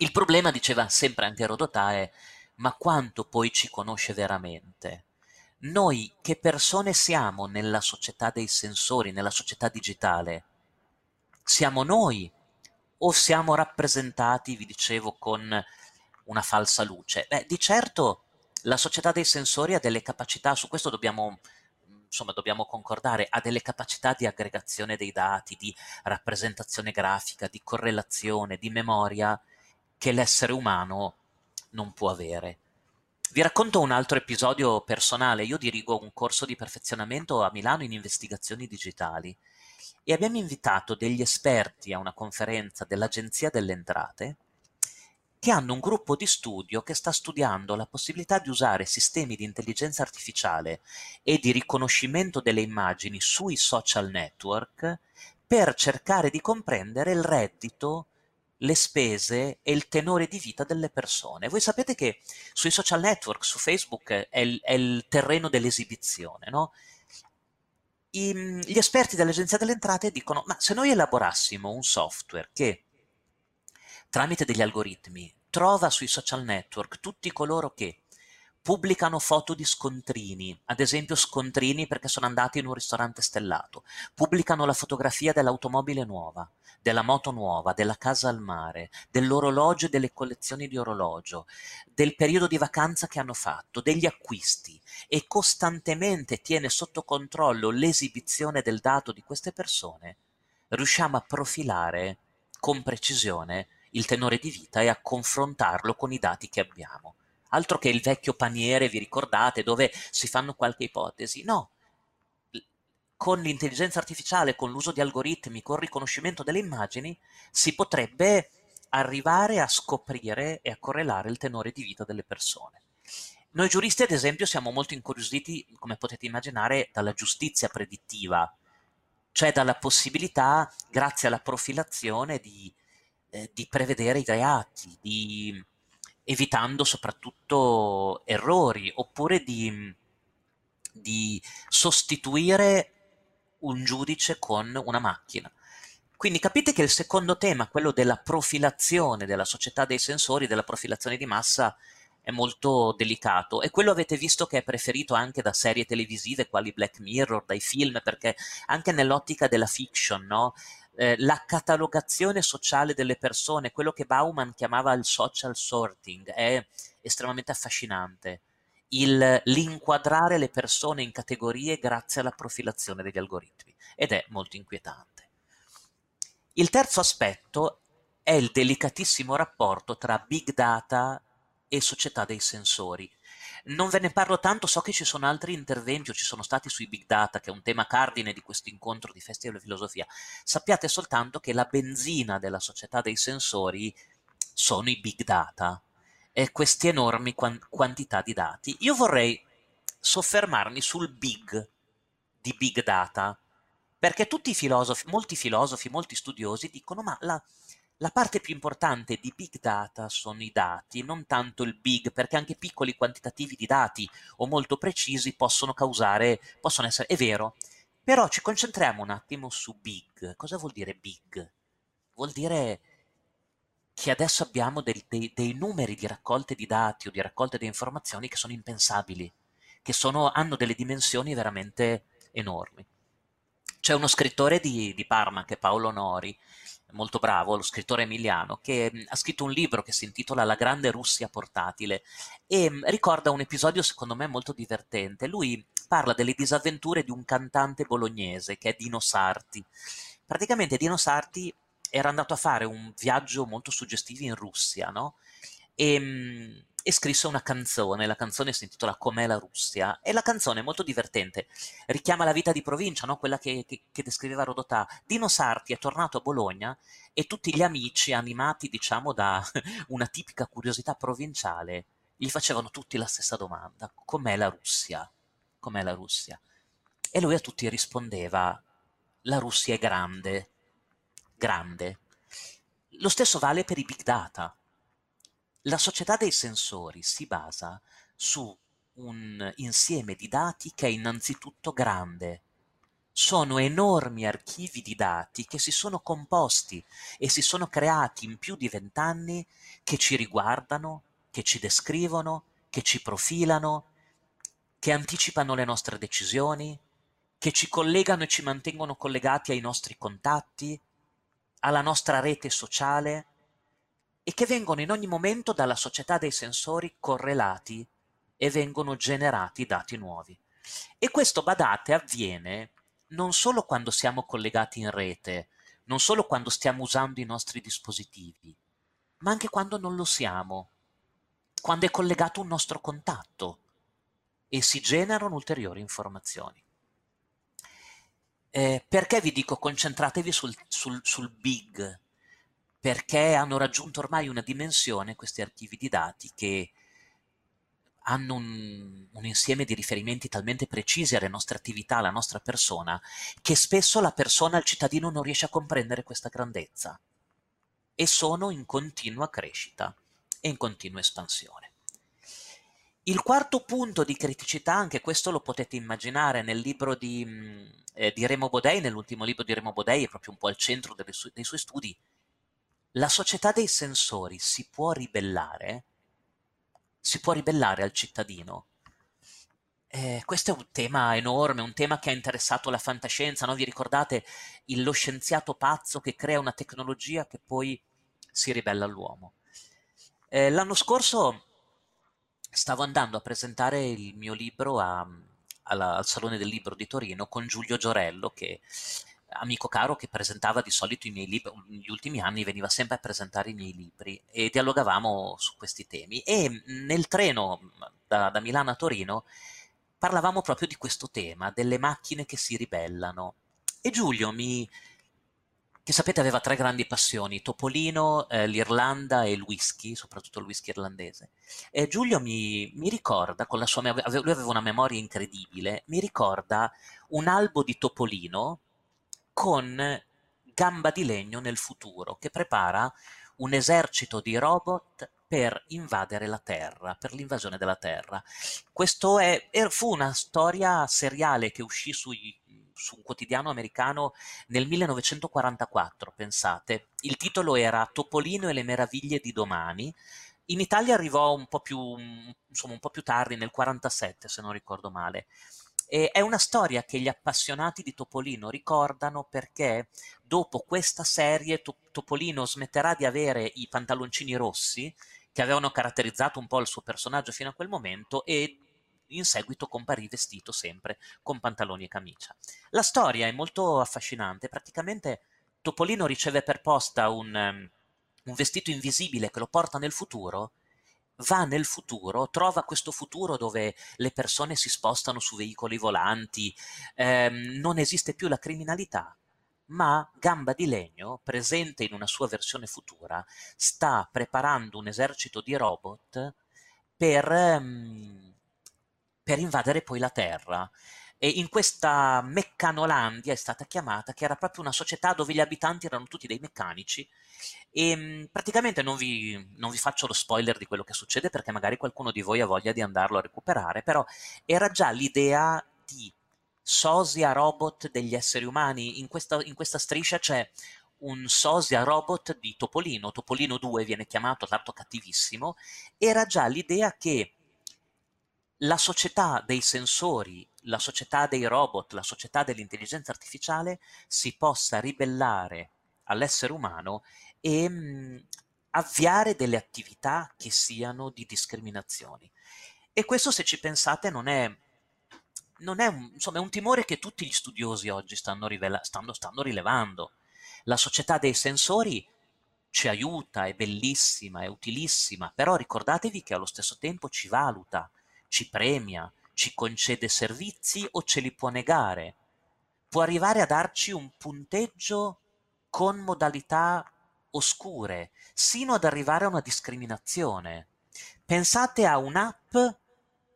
Il problema, diceva sempre anche Rodotà, è ma quanto poi ci conosce veramente? Noi che persone siamo nella società dei sensori, nella società digitale? Siamo noi o siamo rappresentati, vi dicevo, con una falsa luce? Beh, di certo la società dei sensori ha delle capacità, su questo dobbiamo, insomma, dobbiamo concordare, ha delle capacità di aggregazione dei dati, di rappresentazione grafica, di correlazione, di memoria, che l'essere umano non può avere. Vi racconto un altro episodio personale. Io dirigo un corso di perfezionamento a Milano in investigazioni digitali e abbiamo invitato degli esperti a una conferenza dell'Agenzia delle Entrate che hanno un gruppo di studio che sta studiando la possibilità di usare sistemi di intelligenza artificiale e di riconoscimento delle immagini sui social network per cercare di comprendere il reddito le spese e il tenore di vita delle persone. Voi sapete che sui social network, su Facebook, è il, è il terreno dell'esibizione, no? I, gli esperti dell'Agenzia delle Entrate dicono, ma se noi elaborassimo un software che tramite degli algoritmi trova sui social network tutti coloro che pubblicano foto di scontrini, ad esempio scontrini perché sono andati in un ristorante stellato, pubblicano la fotografia dell'automobile nuova, della moto nuova, della casa al mare, dell'orologio e delle collezioni di orologio, del periodo di vacanza che hanno fatto, degli acquisti e costantemente tiene sotto controllo l'esibizione del dato di queste persone, riusciamo a profilare con precisione il tenore di vita e a confrontarlo con i dati che abbiamo. Altro che il vecchio paniere, vi ricordate, dove si fanno qualche ipotesi. No, con l'intelligenza artificiale, con l'uso di algoritmi, con il riconoscimento delle immagini, si potrebbe arrivare a scoprire e a correlare il tenore di vita delle persone. Noi giuristi, ad esempio, siamo molto incuriositi, come potete immaginare, dalla giustizia predittiva, cioè dalla possibilità, grazie alla profilazione, di, eh, di prevedere i reati, di, evitando soprattutto errori, oppure di, di sostituire un giudice con una macchina. Quindi capite che il secondo tema, quello della profilazione della società dei sensori, della profilazione di massa, è molto delicato e quello avete visto che è preferito anche da serie televisive quali Black Mirror, dai film, perché anche nell'ottica della fiction, no? Eh, la catalogazione sociale delle persone, quello che Bauman chiamava il social sorting, è estremamente affascinante il, l'inquadrare le persone in categorie grazie alla profilazione degli algoritmi ed è molto inquietante. Il terzo aspetto è il delicatissimo rapporto tra big data e società dei sensori. Non ve ne parlo tanto, so che ci sono altri interventi o ci sono stati sui big data, che è un tema cardine di questo incontro di Festival di Filosofia. Sappiate soltanto che la benzina della società dei sensori sono i big data, eh, queste enormi quant- quantità di dati. Io vorrei soffermarmi sul big di big data, perché tutti i filosofi, molti filosofi, molti studiosi dicono ma la, la parte più importante di big data sono i dati, non tanto il big, perché anche piccoli quantitativi di dati o molto precisi possono causare, possono essere, è vero, però ci concentriamo un attimo su big. Cosa vuol dire big? Vuol dire che adesso abbiamo dei, dei, dei, numeri di raccolte di dati o di raccolte di informazioni che sono impensabili, che sono, hanno delle dimensioni veramente enormi. C'è uno scrittore di, di Parma, che è Paolo Nori, molto bravo, lo scrittore emiliano, che ha scritto un libro che si intitola La grande Russia portatile e ricorda un episodio secondo me molto divertente. Lui parla delle disavventure di un cantante bolognese che è Dino Sarti. Praticamente Dino Sarti era andato a fare un viaggio molto suggestivo in Russia, no? E, e scrisse una canzone, la canzone si intitola Com'è la Russia, e la canzone è molto divertente, richiama la vita di provincia, no? quella che, che, che, descriveva Rodotà. Dino Sarti è tornato a Bologna e tutti gli amici, animati diciamo da una tipica curiosità provinciale, gli facevano tutti la stessa domanda, com'è la Russia? Com'è la Russia? E lui a tutti rispondeva, la Russia è grande, grande. Lo stesso vale per i big data la società dei sensori si basa su un insieme di dati che è innanzitutto grande. Sono enormi archivi di dati che si sono composti e si sono creati in più di vent'anni che ci riguardano, che ci descrivono, che ci profilano, che anticipano le nostre decisioni, che ci collegano e ci mantengono collegati ai nostri contatti, alla nostra rete sociale, e che vengono in ogni momento dalla società dei sensori correlati e vengono generati dati nuovi. E questo, badate, avviene non solo quando siamo collegati in rete, non solo quando stiamo usando i nostri dispositivi, ma anche quando non lo siamo, quando è collegato un nostro contatto e si generano ulteriori informazioni. Eh, perché vi dico concentratevi sul, sul, sul big, perché hanno raggiunto ormai una dimensione, questi archivi di dati, che hanno un, un, insieme di riferimenti talmente precisi alle nostre attività, alla nostra persona, che spesso la persona, il cittadino, non riesce a comprendere questa grandezza. E sono in continua crescita e in continua espansione. Il quarto punto di criticità, anche questo lo potete immaginare nel libro di, eh, di Remo Bodei, nell'ultimo libro di Remo Bodei, è proprio un po' al centro su- dei suoi studi, la società dei sensori si può ribellare, si può ribellare al cittadino. Eh, questo è un tema enorme, un tema che ha interessato la fantascienza, no? Vi ricordate il, lo scienziato pazzo che crea una tecnologia che poi si ribella all'uomo? Eh, l'anno scorso stavo andando a presentare il mio libro a, alla, al Salone del Libro di Torino con Giulio Giorello, che amico caro che presentava di solito i miei libri, negli ultimi anni veniva sempre a presentare i miei libri e dialogavamo su questi temi e nel treno da, da Milano a Torino parlavamo proprio di questo tema, delle macchine che si ribellano e Giulio mi, che sapete aveva tre grandi passioni, Topolino, eh, l'Irlanda e il whisky, soprattutto il whisky irlandese. E Giulio mi, mi ricorda, con la sua, lui aveva una memoria incredibile, mi ricorda un albo di Topolino con Gamba di Legno nel futuro, che prepara un esercito di robot per invadere la Terra, per l'invasione della Terra. Questo è, fu una storia seriale che uscì sui, su un quotidiano americano nel 1944, pensate. Il titolo era Topolino e le meraviglie di domani. In Italia arrivò un po' più, insomma, un po' più tardi, nel 1947, se non ricordo male. E è una storia che gli appassionati di Topolino ricordano perché dopo questa serie Topolino smetterà di avere i pantaloncini rossi che avevano caratterizzato un po' il suo personaggio fino a quel momento e in seguito comparì vestito sempre con pantaloni e camicia. La storia è molto affascinante, praticamente Topolino riceve per posta un, un vestito invisibile che lo porta nel futuro va nel futuro, trova questo futuro dove le persone si spostano su veicoli volanti, ehm, non esiste più la criminalità, ma Gamba di Legno, presente in una sua versione futura, sta preparando un esercito di robot per, ehm, per invadere poi la Terra. E in questa Meccanolandia è stata chiamata, che era proprio una società dove gli abitanti erano tutti dei meccanici, e ehm, praticamente non vi, non vi, faccio lo spoiler di quello che succede perché magari qualcuno di voi ha voglia di andarlo a recuperare, però era già l'idea di sosia robot degli esseri umani. In questa, in questa striscia c'è un sosia robot di Topolino, Topolino 2 viene chiamato, tanto cattivissimo, era già l'idea che la società dei sensori, la società dei robot, la società dell'intelligenza artificiale si possa ribellare all'essere umano e mh, avviare delle attività che siano di discriminazioni. E questo, se ci pensate, non è, non è, un, insomma, è un timore che tutti gli studiosi oggi stanno, rivela- stanno, stanno rilevando. La società dei sensori ci aiuta, è bellissima, è utilissima, però ricordatevi che allo stesso tempo ci valuta, ci premia, ci concede servizi o ce li può negare. Può arrivare a darci un punteggio con modalità oscure, sino ad arrivare a una discriminazione. Pensate a un'app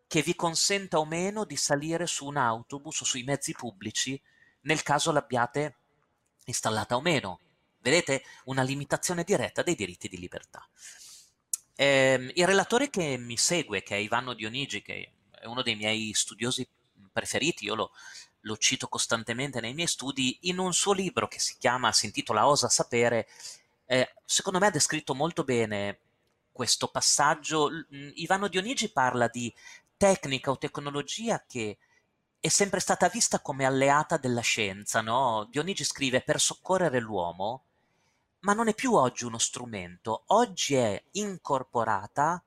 che vi consenta o meno di salire su un autobus o sui mezzi pubblici nel caso l'abbiate installata o meno. Vedete? Una limitazione diretta dei diritti di libertà. Eh, il relatore che mi segue, che è Ivano Dionigi, che è uno dei miei studiosi preferiti, io lo, lo cito costantemente nei miei studi, in un suo libro che si chiama, si intitola Osa Sapere, eh, secondo me ha descritto molto bene questo passaggio. Ivano Dionigi parla di tecnica o tecnologia che è sempre stata vista come alleata della scienza, no? Dionigi scrive per soccorrere l'uomo, ma non è più oggi uno strumento, oggi è incorporata,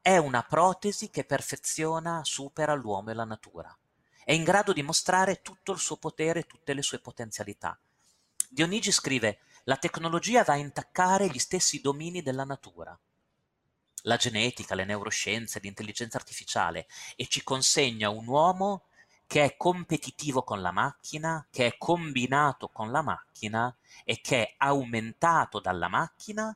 è una protesi che perfeziona, supera l'uomo e la natura. È in grado di mostrare tutto il suo potere, tutte le sue potenzialità. Dionigi scrive, la tecnologia va a intaccare gli stessi domini della natura la genetica, le neuroscienze, l'intelligenza artificiale e ci consegna un uomo che è competitivo con la macchina, che è combinato con la macchina e che è aumentato dalla macchina?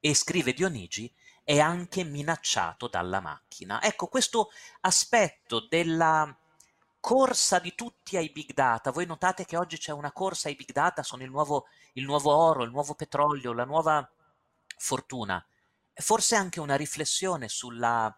E, scrive Dionigi, è anche minacciato dalla macchina. Ecco, questo aspetto della corsa di tutti ai big data, voi notate che oggi c'è una corsa ai big data, sono il nuovo, il nuovo oro, il nuovo petrolio, la nuova fortuna. Forse anche una riflessione sulla,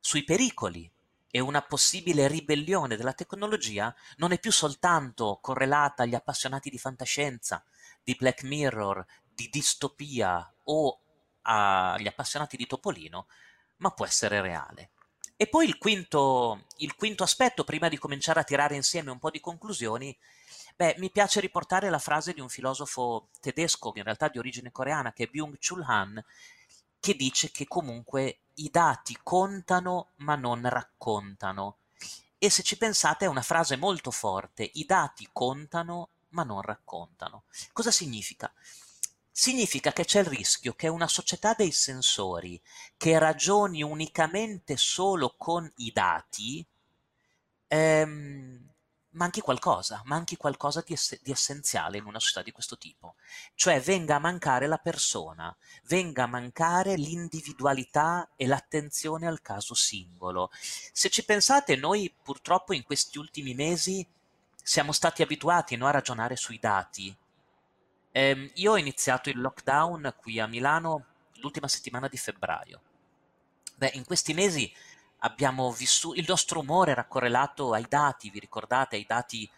sui pericoli e una possibile ribellione della tecnologia non è più soltanto correlata agli appassionati di fantascienza, di Black Mirror, di distopia o agli appassionati di Topolino, ma può essere reale. E poi il quinto, il quinto aspetto, prima di cominciare a tirare insieme un po' di conclusioni, beh, mi piace riportare la frase di un filosofo tedesco, in realtà di origine coreana, che è Byung-Chul Han, che dice che comunque i dati contano ma non raccontano. E se ci pensate è una frase molto forte, i dati contano ma non raccontano. Cosa significa? Significa che c'è il rischio che una società dei sensori che ragioni unicamente solo con i dati ehm, manchi qualcosa, manchi qualcosa di, ess- di, essenziale in una società di questo tipo. Cioè venga a mancare la persona, venga a mancare l'individualità e l'attenzione al caso singolo. Se ci pensate, noi purtroppo in questi ultimi mesi siamo stati abituati no, a ragionare sui dati. Eh, io ho iniziato il lockdown qui a Milano l'ultima settimana di febbraio. Beh, in questi mesi abbiamo vissuto, il nostro umore era correlato ai dati, vi ricordate, ai dati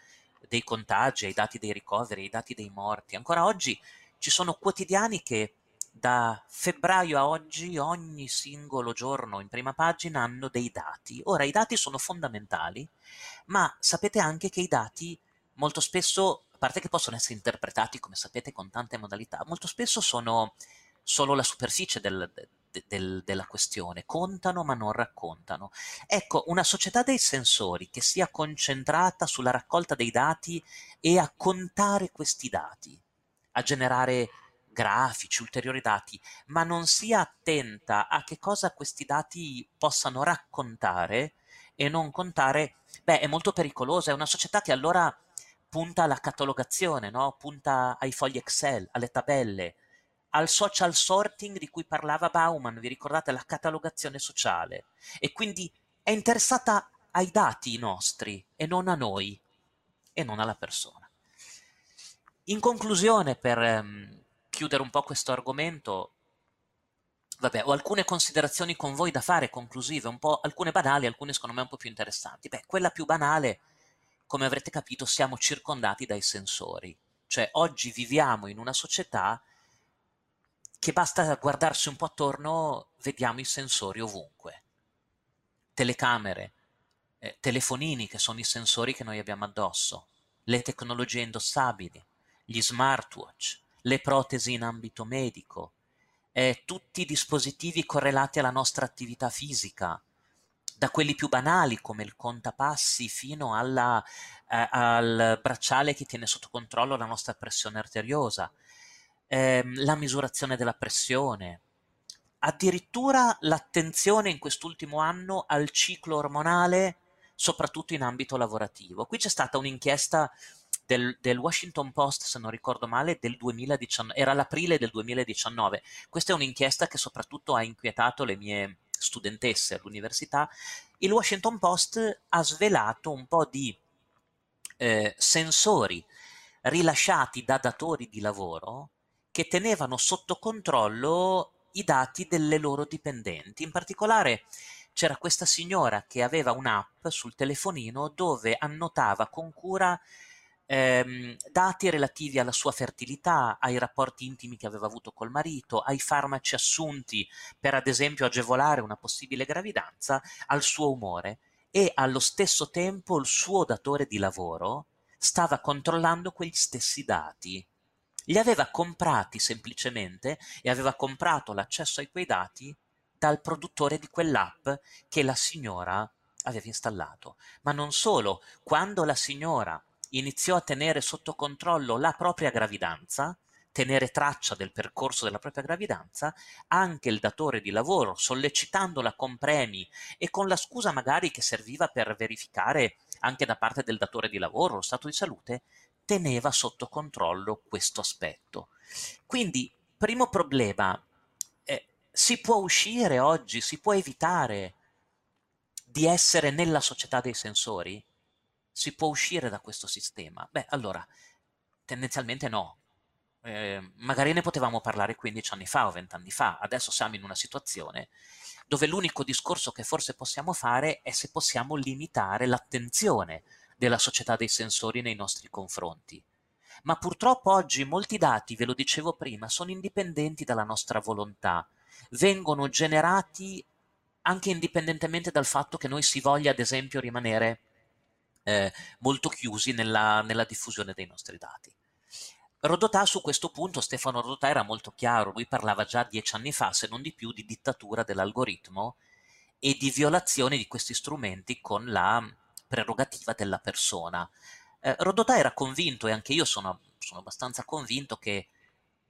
dei contagi, ai dati dei ricoveri, ai dati dei morti. Ancora oggi ci sono quotidiani che da febbraio a oggi ogni singolo giorno in prima pagina hanno dei dati. Ora i dati sono fondamentali, ma sapete anche che i dati molto spesso, a parte che possono essere interpretati come sapete con tante modalità, molto spesso sono solo la superficie del, del, della questione, contano ma non raccontano. Ecco, una società dei sensori che sia concentrata sulla raccolta dei dati e a contare questi dati, a generare grafici, ulteriori dati, ma non sia attenta a che cosa questi dati possano raccontare e non contare, beh, è molto pericolosa, è una società che allora punta alla catalogazione, no? punta ai fogli Excel, alle tabelle, al social sorting di cui parlava Bauman, vi ricordate la catalogazione sociale, e quindi è interessata ai dati nostri e non a noi e non alla persona. In conclusione, per ehm, chiudere un po' questo argomento, vabbè, ho alcune considerazioni con voi da fare, conclusive, un po', alcune banali, alcune secondo me un po' più interessanti. Beh, quella più banale, come avrete capito, siamo circondati dai sensori. Cioè, oggi viviamo in una società che basta guardarsi un po' attorno, vediamo i sensori ovunque. Telecamere, eh, telefonini che sono i sensori che noi abbiamo addosso, le tecnologie indossabili, gli smartwatch, le protesi in ambito medico, eh, tutti i dispositivi correlati alla nostra attività fisica, da quelli più banali come il contapassi fino alla, eh, al bracciale che tiene sotto controllo la nostra pressione arteriosa, ehm, la misurazione della pressione, addirittura l'attenzione in quest'ultimo anno al ciclo ormonale, soprattutto in ambito lavorativo. Qui c'è stata un'inchiesta del, del, Washington Post, se non ricordo male, del 2019, era l'aprile del 2019. Questa è un'inchiesta che soprattutto ha inquietato le mie studentesse all'università. Il Washington Post ha svelato un po' di eh, sensori rilasciati da datori di lavoro che tenevano sotto controllo i dati delle loro dipendenti. In particolare c'era questa signora che aveva un'app sul telefonino dove annotava con cura ehm, dati relativi alla sua fertilità, ai rapporti intimi che aveva avuto col marito, ai farmaci assunti per ad esempio agevolare una possibile gravidanza, al suo umore e allo stesso tempo il suo datore di lavoro stava controllando quegli stessi dati. Li aveva comprati semplicemente e aveva comprato l'accesso a quei dati dal produttore di quell'app che la signora aveva installato. Ma non solo, quando la signora iniziò a tenere sotto controllo la propria gravidanza, tenere traccia del percorso della propria gravidanza, anche il datore di lavoro, sollecitandola con premi e con la scusa magari che serviva per verificare anche da parte del datore di lavoro lo stato di salute, teneva sotto controllo questo aspetto. Quindi, primo problema, eh, si può uscire oggi, si può evitare di essere nella società dei sensori? si può uscire da questo sistema? Beh, allora, tendenzialmente no. Eh, magari ne potevamo parlare 15 anni fa o 20 anni fa, adesso siamo in una situazione dove l'unico discorso che forse possiamo fare è se possiamo limitare l'attenzione della società dei sensori nei nostri confronti. Ma purtroppo oggi molti dati, ve lo dicevo prima, sono indipendenti dalla nostra volontà, vengono generati anche indipendentemente dal fatto che noi si voglia, ad esempio, rimanere eh, molto chiusi nella, nella, diffusione dei nostri dati. Rodotà su questo punto, Stefano Rodotà era molto chiaro, lui parlava già dieci anni fa, se non di più, di dittatura dell'algoritmo e di violazione di questi strumenti con la prerogativa della persona. Eh, Rodotà era convinto, e anche io sono, sono abbastanza convinto, che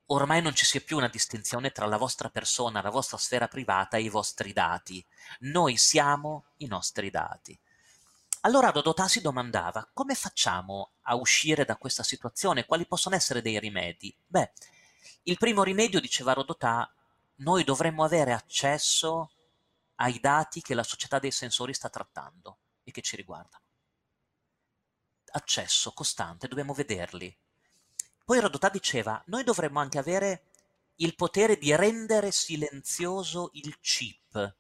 ormai non ci sia più una distinzione tra la vostra persona, la vostra sfera privata e i vostri dati. Noi siamo i nostri dati. Allora Dodotà si domandava come facciamo a uscire da questa situazione? Quali possono essere dei rimedi? Beh, il primo rimedio, diceva Rodotà, noi dovremmo avere accesso ai dati che la società dei sensori sta trattando e che ci riguardano. Accesso costante, dobbiamo vederli. Poi Rodotà diceva, noi dovremmo anche avere il potere di rendere silenzioso il chip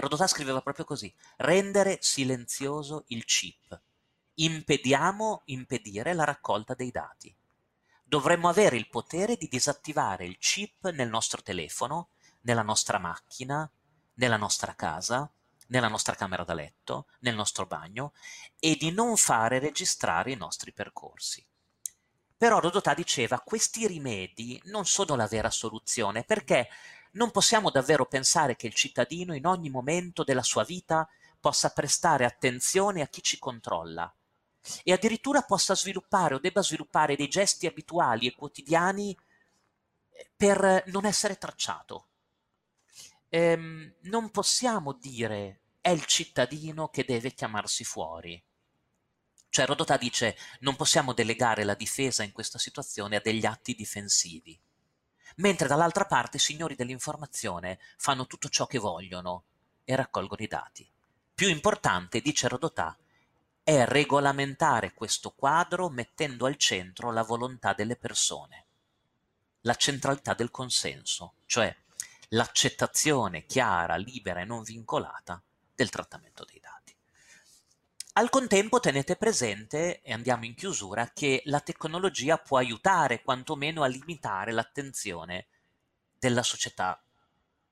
Rodotà scriveva proprio così, rendere silenzioso il chip. Impediamo, impedire la raccolta dei dati. Dovremmo avere il potere di disattivare il chip nel nostro telefono, nella nostra macchina, nella nostra casa, nella nostra camera da letto, nel nostro bagno e di non fare registrare i nostri percorsi. Però Rodotà diceva questi rimedi non sono la vera soluzione perché non possiamo davvero pensare che il cittadino in ogni momento della sua vita possa prestare attenzione a chi ci controlla e addirittura possa sviluppare o debba sviluppare dei gesti abituali e quotidiani eh, per non essere tracciato. Ehm, non possiamo dire è il cittadino che deve chiamarsi fuori. Cioè Rodotà dice non possiamo delegare la difesa in questa situazione a degli atti difensivi mentre dall'altra parte i signori dell'informazione fanno tutto ciò che vogliono e raccolgono i dati. Più importante, dice Rodotà, è regolamentare questo quadro mettendo al centro la volontà delle persone, la centralità del consenso, cioè l'accettazione chiara, libera e non vincolata del trattamento dei dati. Al contempo tenete presente, e andiamo in chiusura, che la tecnologia può aiutare quantomeno a limitare l'attenzione della società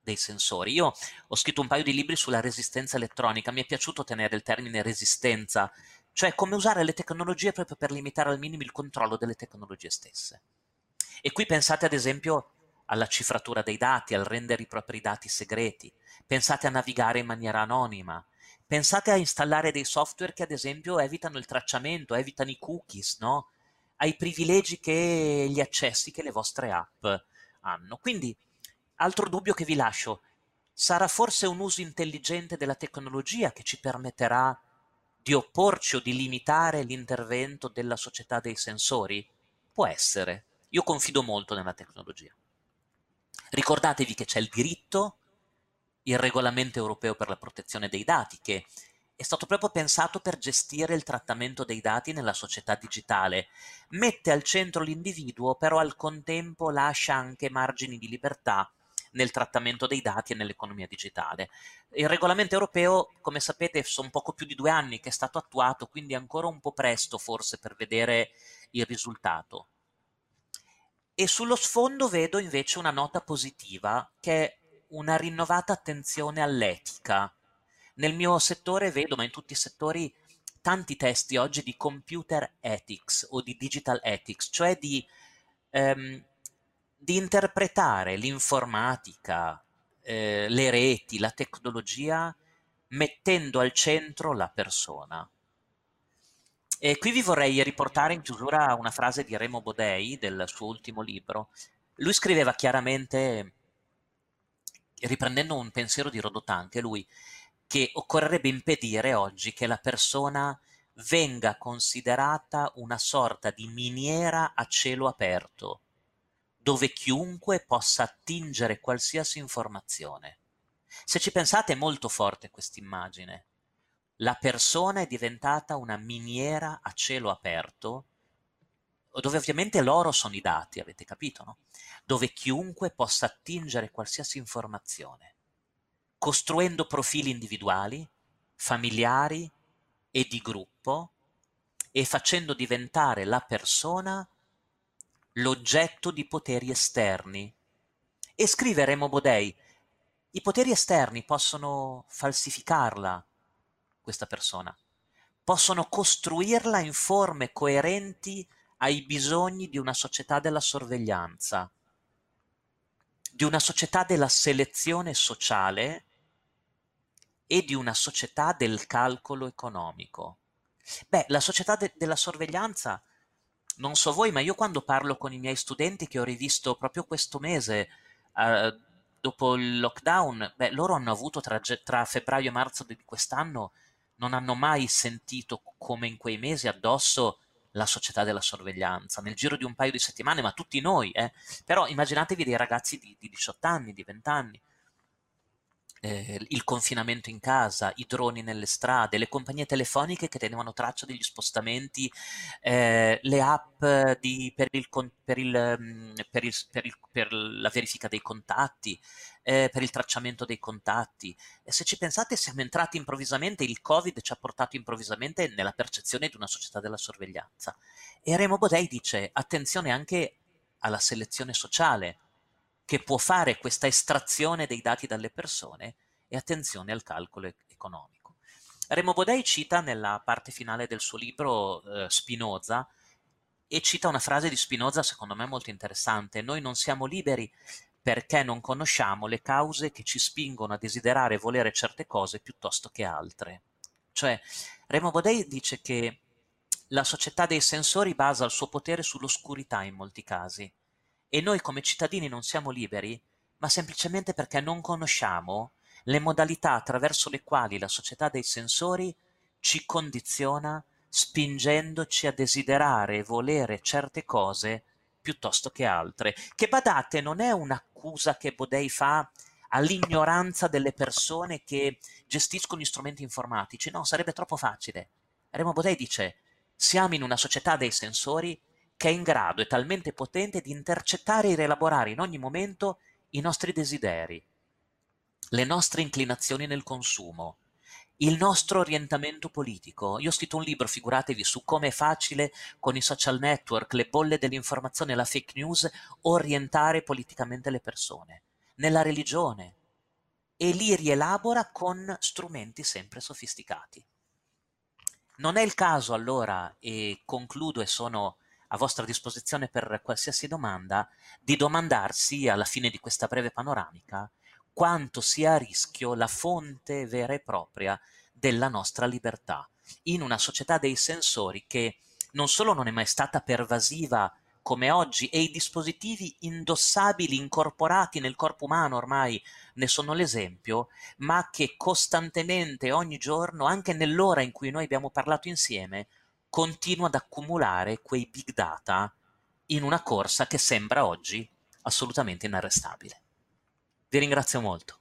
dei sensori. Io ho scritto un paio di libri sulla resistenza elettronica, mi è piaciuto tenere il termine resistenza, cioè come usare le tecnologie proprio per limitare al minimo il controllo delle tecnologie stesse. E qui pensate ad esempio alla cifratura dei dati, al rendere i propri dati segreti, pensate a navigare in maniera anonima, Pensate a installare dei software che ad esempio evitano il tracciamento, evitano i cookies, no? ai privilegi che gli accessi che le vostre app hanno. Quindi, altro dubbio che vi lascio, sarà forse un uso intelligente della tecnologia che ci permetterà di opporci o di limitare l'intervento della società dei sensori? Può essere. Io confido molto nella tecnologia. Ricordatevi che c'è il diritto, il regolamento europeo per la protezione dei dati, che è stato proprio pensato per gestire il trattamento dei dati nella società digitale. Mette al centro l'individuo, però al contempo lascia anche margini di libertà nel trattamento dei dati e nell'economia digitale. Il regolamento europeo, come sapete, sono poco più di due anni che è stato attuato, quindi è ancora un po' presto forse per vedere il risultato. E sullo sfondo vedo invece una nota positiva, che è una rinnovata attenzione all'etica nel mio settore vedo, ma in tutti i settori, tanti testi oggi di computer ethics o di digital ethics, cioè di, ehm, di interpretare l'informatica, eh, le reti, la tecnologia, mettendo al centro la persona. E qui vi vorrei riportare in chiusura una frase di Remo Bodei del suo ultimo libro. Lui scriveva chiaramente, riprendendo un pensiero di Rodotà, anche lui, che occorrerebbe impedire oggi che la persona venga considerata una sorta di miniera a cielo aperto, dove chiunque possa attingere qualsiasi informazione. Se ci pensate è molto forte questa immagine. La persona è diventata una miniera a cielo aperto, dove ovviamente loro sono i dati, avete capito, no? Dove chiunque possa attingere qualsiasi informazione costruendo profili individuali, familiari e di gruppo e facendo diventare la persona l'oggetto di poteri esterni. E scrive Remo Bodei, i poteri esterni possono falsificarla, questa persona, possono costruirla in forme coerenti ai bisogni di una società della sorveglianza, di una società della selezione sociale e di una società del calcolo economico. Beh, la società de- della sorveglianza, non so voi, ma io quando parlo con i miei studenti che ho rivisto proprio questo mese, eh, dopo il lockdown, beh, loro hanno avuto tra, tra febbraio e marzo di quest'anno, non hanno mai sentito come in quei mesi addosso la società della sorveglianza, nel giro di un paio di settimane, ma tutti noi, eh? Però immaginatevi dei ragazzi di, di 18 anni, di 20 anni, eh, il confinamento in casa, i droni nelle strade, le compagnie telefoniche che tenevano traccia degli spostamenti, eh, le app di, per, il, per, il, mm, per, il, per, la verifica dei contatti, eh, per il tracciamento dei contatti. E se ci pensate, siamo entrati improvvisamente, il Covid ci ha portato improvvisamente nella percezione di una società della sorveglianza. E Remo Bodei dice, attenzione anche alla selezione sociale che può fare questa estrazione dei dati dalle persone e attenzione al calcolo economico. Remo Bodei cita nella parte finale del suo libro eh, Spinoza e cita una frase di Spinoza secondo me molto interessante. Noi non siamo liberi perché non conosciamo le cause che ci spingono a desiderare e volere certe cose piuttosto che altre. Cioè, Remo Bodei dice che la società dei sensori basa il suo potere sull'oscurità in molti casi e noi come cittadini non siamo liberi, ma semplicemente perché non conosciamo le modalità attraverso le quali la società dei sensori ci condiziona spingendoci a desiderare e volere certe cose piuttosto che altre. Che badate, non è un'accusa che Bodei fa all'ignoranza delle persone che gestiscono gli strumenti informatici, no, sarebbe troppo facile. Remo Bodei dice, siamo in una società dei sensori che è in grado, è talmente potente di intercettare e rielaborare in ogni momento i nostri desideri, le nostre inclinazioni nel consumo, il nostro orientamento politico. Io ho scritto un libro, figuratevi, su come è facile con i social network, le bolle dell'informazione la fake news orientare politicamente le persone, nella religione, e li rielabora con strumenti sempre sofisticati. Non è il caso allora, e concludo e sono a vostra disposizione per qualsiasi domanda, di domandarsi alla fine di questa breve panoramica quanto sia a rischio la fonte vera e propria della nostra libertà in una società dei sensori che non solo non è mai stata pervasiva come oggi e i dispositivi indossabili incorporati nel corpo umano ormai ne sono l'esempio, ma che costantemente ogni giorno, anche nell'ora in cui noi abbiamo parlato insieme, continua ad accumulare quei big data in una corsa che sembra oggi assolutamente inarrestabile. Vi ringrazio molto.